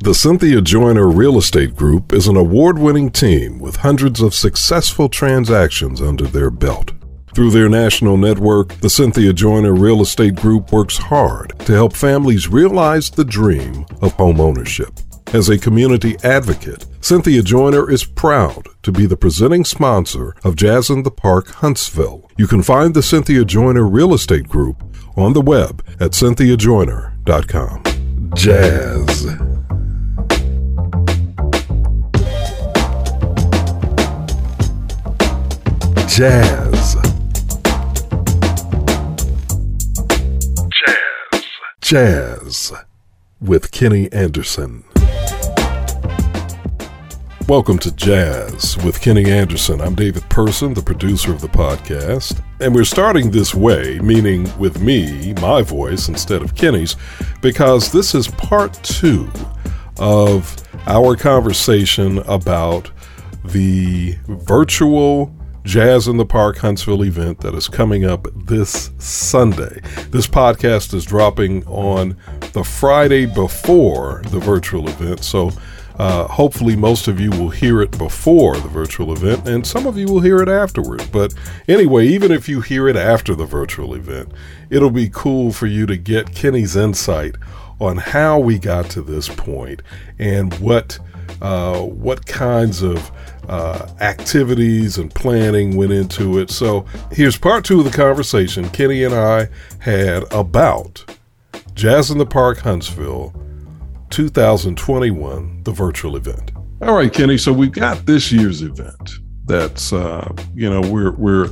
The Cynthia Joyner Real Estate Group is an award winning team with hundreds of successful transactions under their belt. Through their national network, the Cynthia Joyner Real Estate Group works hard to help families realize the dream of home ownership. As a community advocate, Cynthia Joyner is proud to be the presenting sponsor of Jazz in the Park Huntsville. You can find the Cynthia Joyner Real Estate Group on the web at cynthiajoyner.com. Jazz. Jazz. Jazz. Jazz with Kenny Anderson. Welcome to Jazz with Kenny Anderson. I'm David Person, the producer of the podcast. And we're starting this way, meaning with me, my voice, instead of Kenny's, because this is part two of our conversation about the virtual Jazz in the Park Huntsville event that is coming up this Sunday. This podcast is dropping on the Friday before the virtual event, so uh, hopefully most of you will hear it before the virtual event, and some of you will hear it afterward. But anyway, even if you hear it after the virtual event, it'll be cool for you to get Kenny's insight on how we got to this point and what uh, what kinds of uh, activities and planning went into it. So here's part two of the conversation Kenny and I had about Jazz in the Park Huntsville 2021, the virtual event. All right, Kenny. So we've got this year's event that's uh, you know we're we're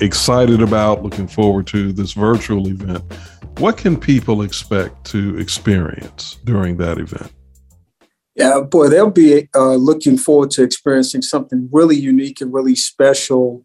excited about, looking forward to this virtual event. What can people expect to experience during that event? Yeah, boy, they'll be uh, looking forward to experiencing something really unique and really special.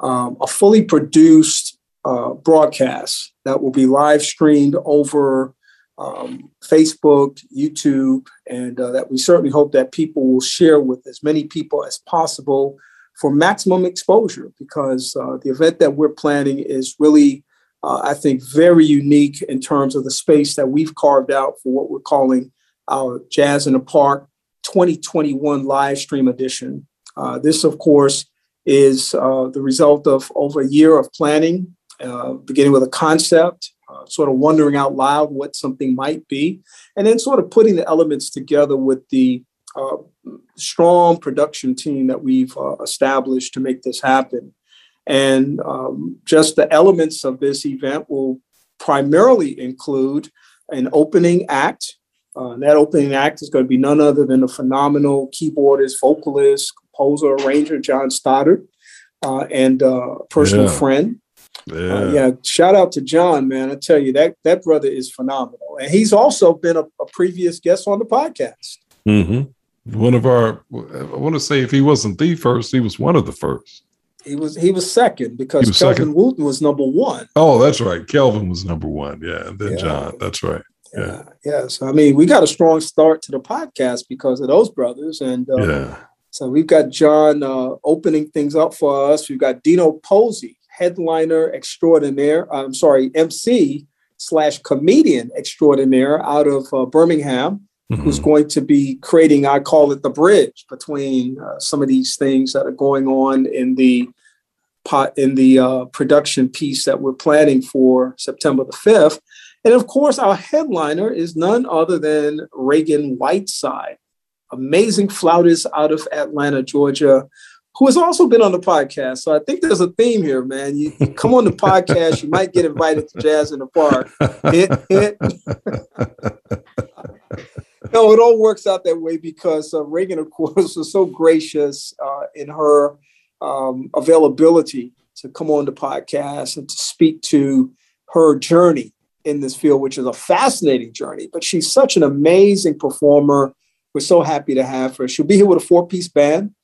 Um, a fully produced uh, broadcast that will be live streamed over um, Facebook, YouTube, and uh, that we certainly hope that people will share with as many people as possible for maximum exposure because uh, the event that we're planning is really, uh, I think, very unique in terms of the space that we've carved out for what we're calling our Jazz in the Park 2021 live stream edition. Uh, this, of course, is uh, the result of over a year of planning, uh, beginning with a concept, uh, sort of wondering out loud what something might be, and then sort of putting the elements together with the uh, strong production team that we've uh, established to make this happen. And um, just the elements of this event will primarily include an opening act uh, that opening act is going to be none other than the phenomenal keyboardist, vocalist, composer, arranger John Stoddart, uh, and uh, personal yeah. friend. Uh, yeah. yeah, shout out to John, man. I tell you that that brother is phenomenal, and he's also been a, a previous guest on the podcast. Mm-hmm. One of our, I want to say, if he wasn't the first, he was one of the first. He was he was second because was Kelvin second. Wooten was number one. Oh, that's right. Kelvin was number one. Yeah, and then yeah. John. That's right. Yeah. Yes. I mean, we got a strong start to the podcast because of those brothers. And uh, yeah. so we've got John uh, opening things up for us. We've got Dino Posey, headliner extraordinaire. I'm sorry, MC slash comedian extraordinaire out of uh, Birmingham, mm-hmm. who's going to be creating, I call it the bridge between uh, some of these things that are going on in the pot in the uh, production piece that we're planning for September the 5th and of course, our headliner is none other than Ragan Whiteside, amazing flautist out of Atlanta, Georgia, who has also been on the podcast. So I think there's a theme here, man. You, come on the podcast, you might get invited to Jazz in the Park. Hit, hit. no, it all works out that way because uh, Ragan, of course, was so gracious uh, in her um, availability to come on the podcast and to speak to her journey in this field, which is a fascinating journey. But she's such an amazing performer. We're so happy to have her. She'll be here with a four piece band,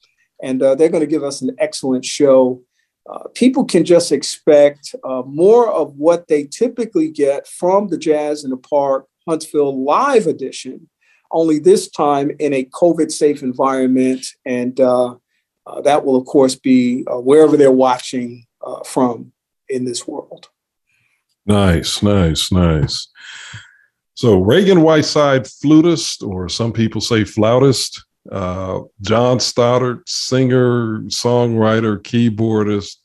and uh, they're going to give us an excellent show. Uh, people can just expect uh, more of what they typically get from the Jazz in the Park Huntsville live edition, only this time in a COVID safe environment. And uh, uh, that will, of course, be uh, wherever they're watching from in this world. Nice, nice, nice. So Ragan Whiteside, flutist, or some people say flautist. Uh, John Stoddart, singer, songwriter, keyboardist,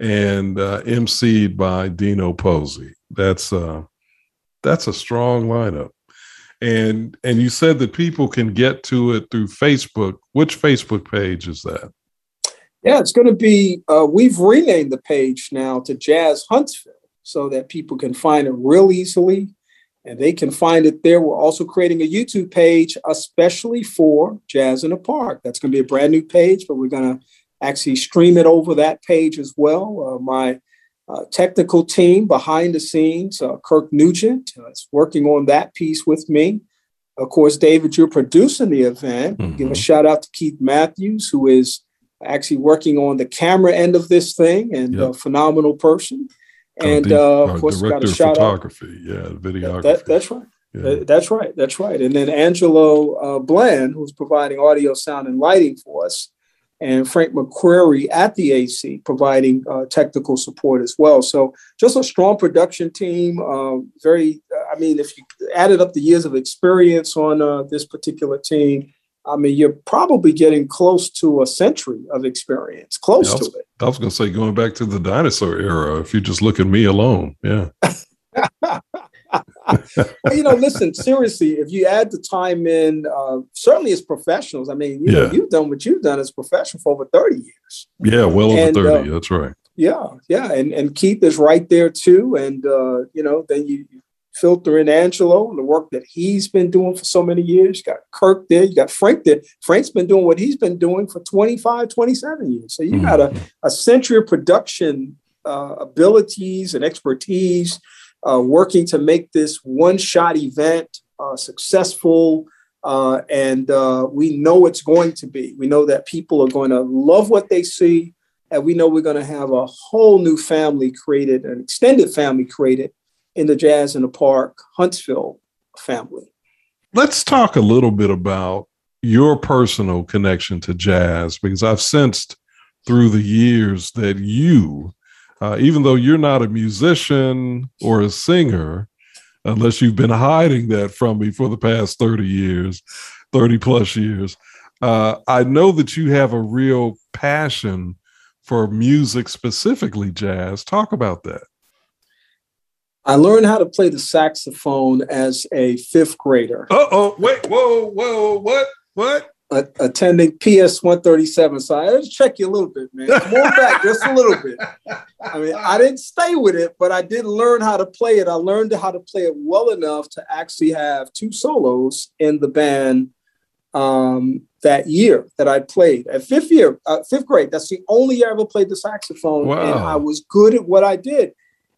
and uh, emceed by Dino Posey. That's uh, that's a strong lineup. And and you said that people can get to it through Facebook. Which Facebook page is that? Yeah, it's going to be. Uh, we've renamed the page now to Jazz Huntsville, so that people can find it real easily, and they can find it there. We're also creating a YouTube page, especially for Jazz in the Park. That's going to be a brand new page, but we're going to actually stream it over that page as well. Uh, my uh, technical team behind the scenes, uh, Kirk Nugent, uh, is working on that piece with me. Of course, David, you're producing the event. Mm-hmm. Give a shout out to Keith Matthews, who is actually working on the camera end of this thing and yep. a phenomenal person. And uh, of course, got a shout photography, out. yeah, videography. That, that's right. Yeah. That's right. That's right. And then Angelo uh, Bland, who's providing audio, sound, and lighting for us and Frank McQuarrie at the AC providing uh, technical support as well. So just a strong production team. Uh, very, I mean, if you added up the years of experience on uh, this particular team, I mean, you're probably getting close to a century of experience, close yeah, was, to it. I was going to say, going back to the dinosaur era, if you just look at me alone, yeah. well, you know, listen, seriously, if you add the time in, uh, certainly as professionals, I mean, you yeah. know, you've done what you've done as a professional for over 30 years. Yeah, well over and, 30. Uh, that's right. Yeah, yeah. And and Keith is right there too. And uh, you know, then you filter in Angelo and the work that he's been doing for so many years. You got Kirk there, you got Frank there. Frank's been doing what he's been doing for 25, 27 years. So you mm-hmm. got a, a century of production uh, abilities and expertise uh, working to make this one shot event uh, successful. Uh, and uh, we know it's going to be. We know that people are going to love what they see. And we know we're going to have a whole new family created, an extended family created in the Jazz in the Park Huntsville family. Let's talk a little bit about your personal connection to jazz because I've sensed through the years that you uh, even though you're not a musician or a singer, unless you've been hiding that from me for the past 30 years, 30 plus years, uh, I know that you have a real passion for music, specifically jazz. Talk about that. I learned how to play the saxophone as a fifth grader. Uh oh, wait, whoa, whoa, what? What? attending PS 137. So I just check you a little bit, man. Come on back just a little bit. I mean, I didn't stay with it, but I did learn how to play it. I learned how to play it well enough to actually have two solos in the band um, that year that I played at fifth year, uh, fifth grade. That's the only year I ever played the saxophone, wow. and I was good at what I did.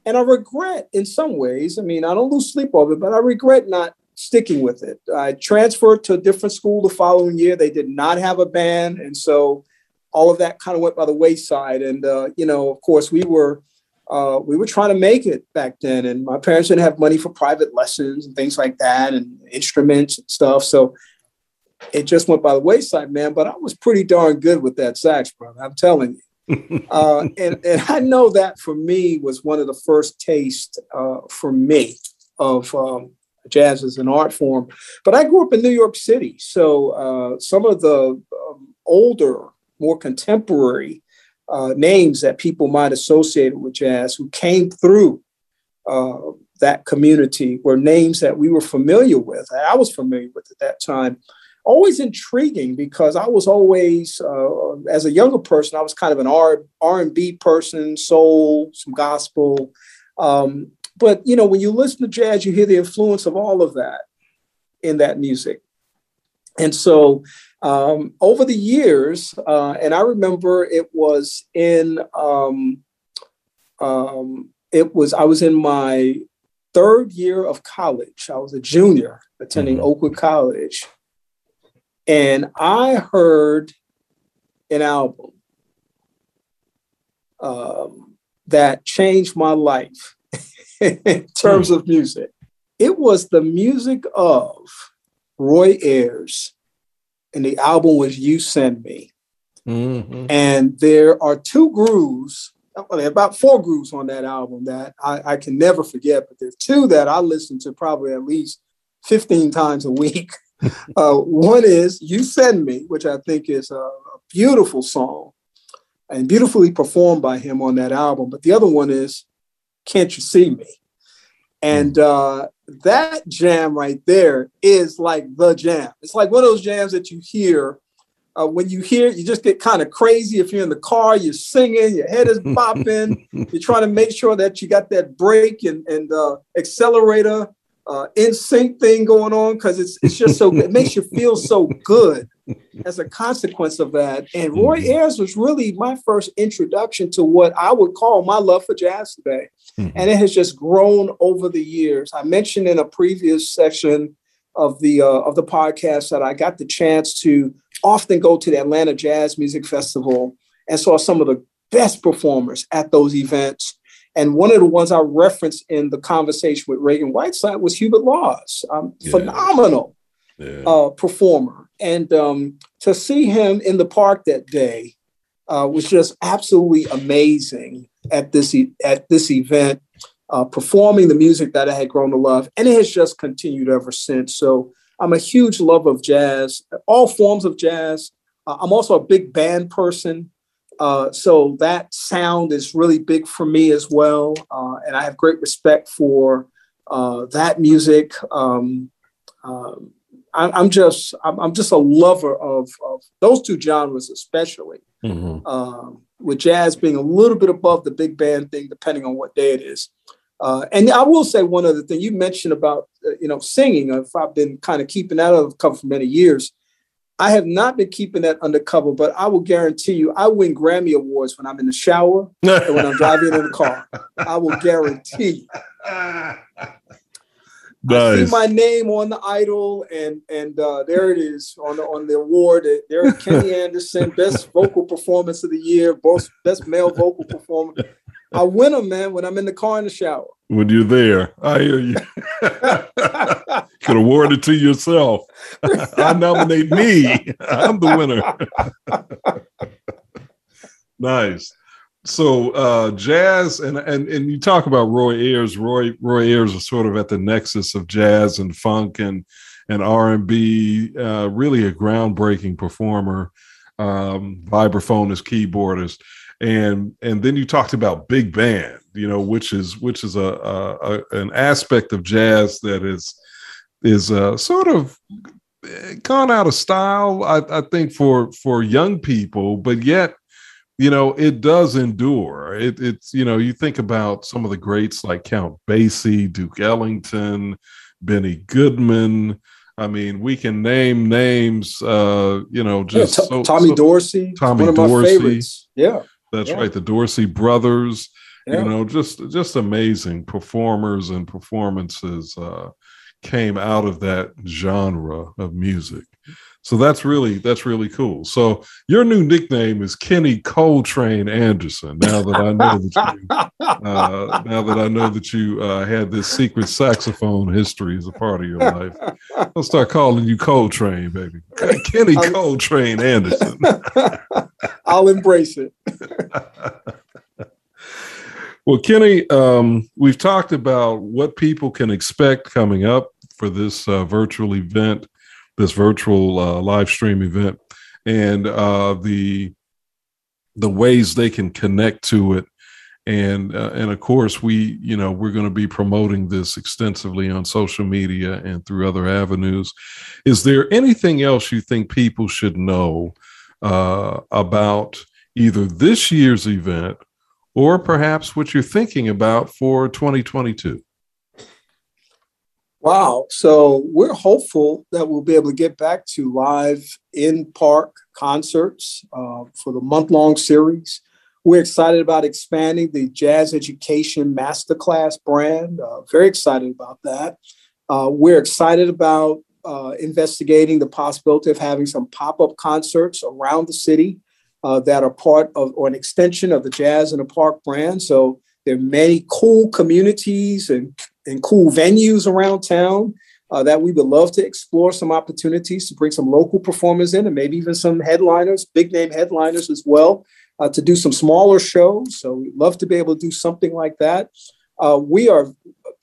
And I regret in some ways. I mean, I don't lose sleep over it, but I regret not sticking with it. I transferred to a different school the following year. They did not have a band. And so all of that kind of went by the wayside. And, uh, you know, of course, we were. Uh, we were trying to make it back then, and my parents didn't have money for private lessons and things like that, and instruments and stuff. So it just went by the wayside, man. But I was pretty darn good with that sax, brother. I'm telling you. Uh, and, and I know that for me was one of the first tastes uh, for me of um, jazz as an art form. But I grew up in New York City, so uh, some of the um, older, more contemporary uh, names that people might associate with jazz who came through uh, that community were names that we were familiar with. I was familiar with at that time. Always intriguing because I was always, uh, as a younger person, I was kind of an R R and B person, soul, some gospel. Um, but you know, when you listen to jazz, you hear the influence of all of that in that music. And so um, over the years, uh, and I remember it was in um, um, it was I was in my third year of college. I was a junior attending mm-hmm. Oakwood College, and I heard an album um, that changed my life in terms of music. It was the music of Roy Ayers, and the album was You Send Me. Mm-hmm. And there are two grooves, about four grooves on that album that I, I, can never forget, but there's two that I listen to probably at least 15 times a week. uh, one is You Send Me, which I think is a, a beautiful song and beautifully performed by him on that album. But the other one is Can't You See Me? And hmm. uh, that jam right there is like the jam. It's like one of those jams that you hear uh, when you hear, you just get kind of crazy. If you're in the car, you're singing, your head is bopping. you're trying to make sure that you got that brake and, and uh, accelerator uh, in sync thing going on because it's it's just so it makes you feel so good as a consequence of that. And Roy mm-hmm. Ayers was really my first introduction to what I would call my love for jazz today, mm-hmm. and it has just grown over the years. I mentioned in a previous section of the uh, of the podcast that I got the chance to often go to the Atlanta Jazz Music Festival and saw some of the best performers at those events. And one of the ones I referenced in the conversation with Ragan Whiteside was Hubert Laws, um, yeah. phenomenal yeah. Uh, performer. And um, to see him in the park that day uh, was just absolutely amazing at this e- at this event, uh, performing the music that I had grown to love, and it has just continued ever since. So I'm a huge lover of jazz, all forms of jazz. Uh, I'm also a big band person. Uh, so that sound is really big for me as well. Uh, and I have great respect for uh, that music. Um, um I, am just I'm, I'm, just a lover of, of those two genres, especially. Mm-hmm. Um, with jazz being a little bit above the big band thing, depending on what day it is. Uh, and I will say one other thing you mentioned about uh, you know singing. If I've been kind of keeping that undercover for many years, I have not been keeping that undercover. But I will guarantee you, I win Grammy awards when I'm in the shower and when I'm driving in the car. I will guarantee. Nice. I see my name on the Idol, and and uh, there it is on the on the award. There, Kenny Anderson, best vocal performance of the year, best best male vocal performer. I win them, man, when I'm in the car in the shower. When you're there, I hear you. Could award it to yourself. I nominate me. I'm the winner. nice. So uh, jazz and, and and you talk about Roy Ayers. Roy Roy Ayers is sort of at the nexus of jazz and funk and and R and B. Uh, really a groundbreaking performer. Um, vibraphone is keyboardist and and then you talked about big band you know which is which is a, a, a an aspect of jazz that is is uh, sort of eh, gone out of style I, I think for for young people but yet you know it does endure it, it's you know you think about some of the greats like count basie duke ellington benny goodman I mean, we can name names. Uh, you know, just yeah, t- so, Tommy so, Dorsey, Tommy one of Dorsey, my favorites. Yeah, that's yeah. right. The Dorsey brothers, yeah. you know, just just amazing performers and performances uh, came out of that genre of music. So that's really that's really cool. So your new nickname is Kenny Coltrane Anderson. Now that I know that you, uh, now that I know that you uh, had this secret saxophone history as a part of your life, I'll start calling you Coltrane, baby. Kenny Coltrane Anderson. I'll embrace it. well, Kenny, um, we've talked about what people can expect coming up for this uh, virtual event this virtual uh, live stream event and uh, the the ways they can connect to it. And uh, and of course we you know we're going to be promoting this extensively on social media and through other avenues. Is there anything else you think people should know uh, about either this year's event or perhaps what you're thinking about for 2022 Wow. So we're hopeful that we'll be able to get back to live in park concerts uh, for the month long series. We're excited about expanding the Jazz Education Masterclass brand. Uh, very excited about that. Uh, we're excited about uh, investigating the possibility of having some pop up concerts around the city uh, that are part of or an extension of the Jazz in the Park brand. So there are many cool communities and and cool venues around town uh, that we would love to explore some opportunities to bring some local performers in and maybe even some headliners, big name headliners as well, uh, to do some smaller shows. So we'd love to be able to do something like that. Uh, we are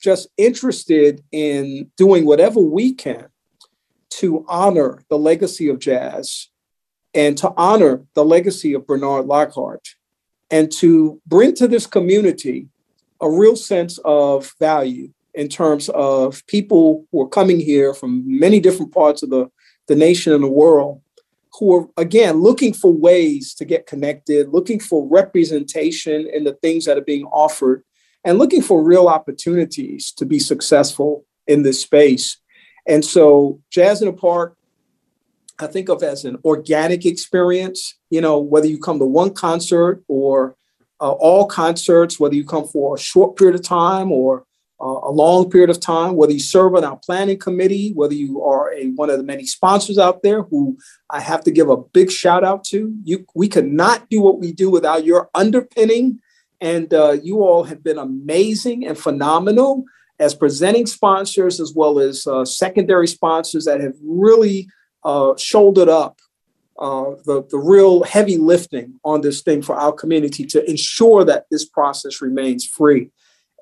just interested in doing whatever we can to honor the legacy of jazz and to honor the legacy of Bernard Lockhart and to bring to this community a real sense of value in terms of people who are coming here from many different parts of the, the nation and the world who are again looking for ways to get connected, looking for representation in the things that are being offered, and looking for real opportunities to be successful in this space. And so, Jazz in the Park, I think of as an organic experience. You know, whether you come to one concert or uh, all concerts, whether you come for a short period of time or uh, a long period of time, whether you serve on our planning committee, whether you are a, one of the many sponsors out there who I have to give a big shout out to. You, we could not do what we do without your underpinning. And uh, you all have been amazing and phenomenal as presenting sponsors, as well as uh, secondary sponsors that have really uh, shouldered up uh, the, the real heavy lifting on this thing for our community to ensure that this process remains free.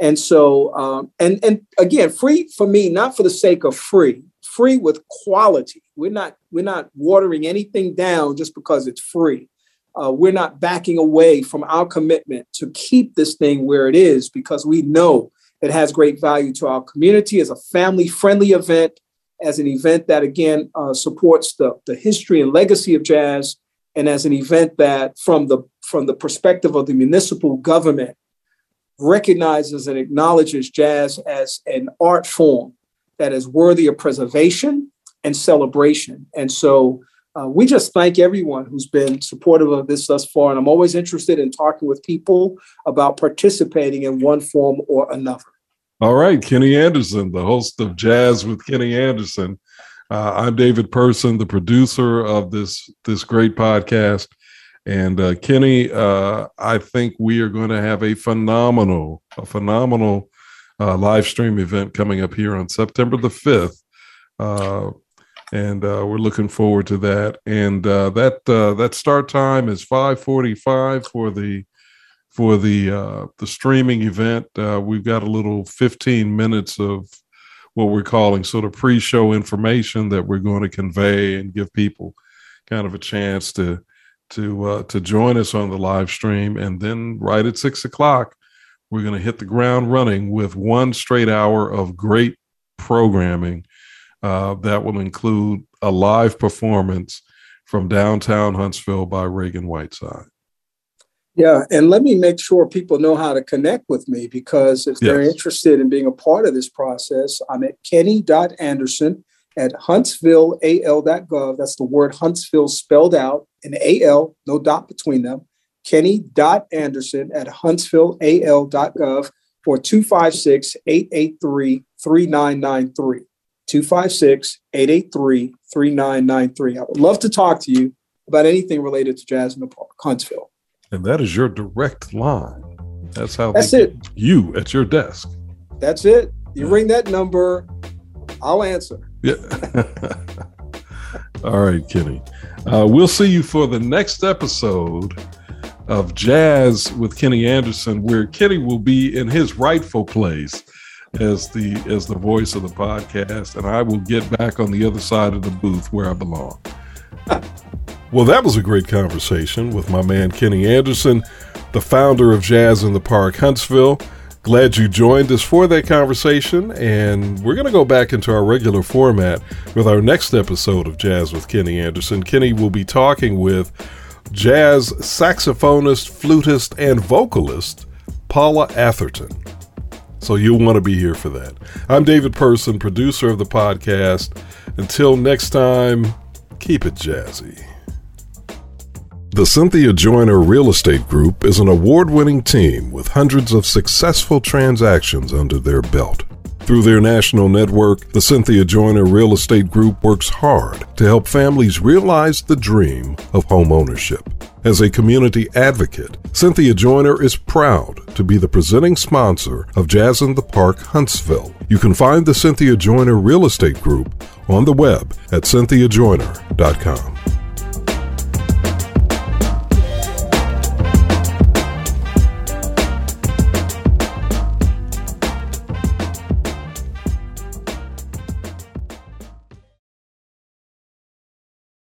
And so, um, and and again, free for me, not for the sake of free, free with quality. We're not we're not watering anything down just because it's free. Uh, we're not backing away from our commitment to keep this thing where it is because we know it has great value to our community as a family friendly event, as an event that again uh, supports the, the history and legacy of jazz, and as an event that, from the from the perspective of the municipal government, recognizes and acknowledges jazz as an art form that is worthy of preservation and celebration. And so uh, we just thank everyone who's been supportive of this thus far. And I'm always interested in talking with people about participating in one form or another. All right, Kenny Anderson, the host of Jazz with Kenny Anderson. Uh, I'm David Person, the producer of this this great podcast. And uh, Kenny, uh, I think we are going to have a phenomenal, a phenomenal uh, live stream event coming up here on September the fifth, uh, and uh, we're looking forward to that. And that that start time is five forty-five for the for the the streaming event. we've got a little fifteen minutes of what we're calling sort of pre-show information that we're going to convey and give people kind of a chance to to uh, to join us on the live stream, and then right at six o'clock, we're going to hit the ground running with one straight hour of great programming uh, that will include a live performance from downtown Huntsville by Ragan Whiteside. Yeah, and let me make sure people know how to connect with me because if they're interested in being a part of this process, I'm at kenny.anderson at huntsvilleal.gov. That's the word Huntsville spelled out, an AL, no dot between them. Kenny.Anderson at huntsvilleal.gov for 256 883 3993. 256 883 3993. I would love to talk to you about anything related to Jazz in the Park, Huntsville. And that is your direct line. That's how That's it. you at your desk. That's it. You ring that number, I'll answer. Yeah. All right, Kenny. Uh, we'll see you for the next episode of Jazz with Kenny Anderson, where Kenny will be in his rightful place as the as the voice of the podcast, and I will get back on the other side of the booth where I belong. well, that was a great conversation with my man Kenny Anderson, the founder of Jazz in the Park Huntsville. Glad you joined us for that conversation, and we're going to go back into our regular format with our next episode of Jazz with Kenny Anderson. Kenny will be talking with jazz saxophonist, flutist, and vocalist Paula Atherton. So you'll want to be here for that. I'm David Person, producer of the podcast. Until next time, keep it jazzy. The Cynthia Joyner Real Estate Group is an award winning team with hundreds of successful transactions under their belt. Through their national network, the Cynthia Joyner Real Estate Group works hard to help families realize the dream of home ownership. As a community advocate, Cynthia Joyner is proud to be the presenting sponsor of Jazz in the Park Huntsville. You can find the Cynthia Joyner Real Estate Group on the web at cynthiajoyner.com.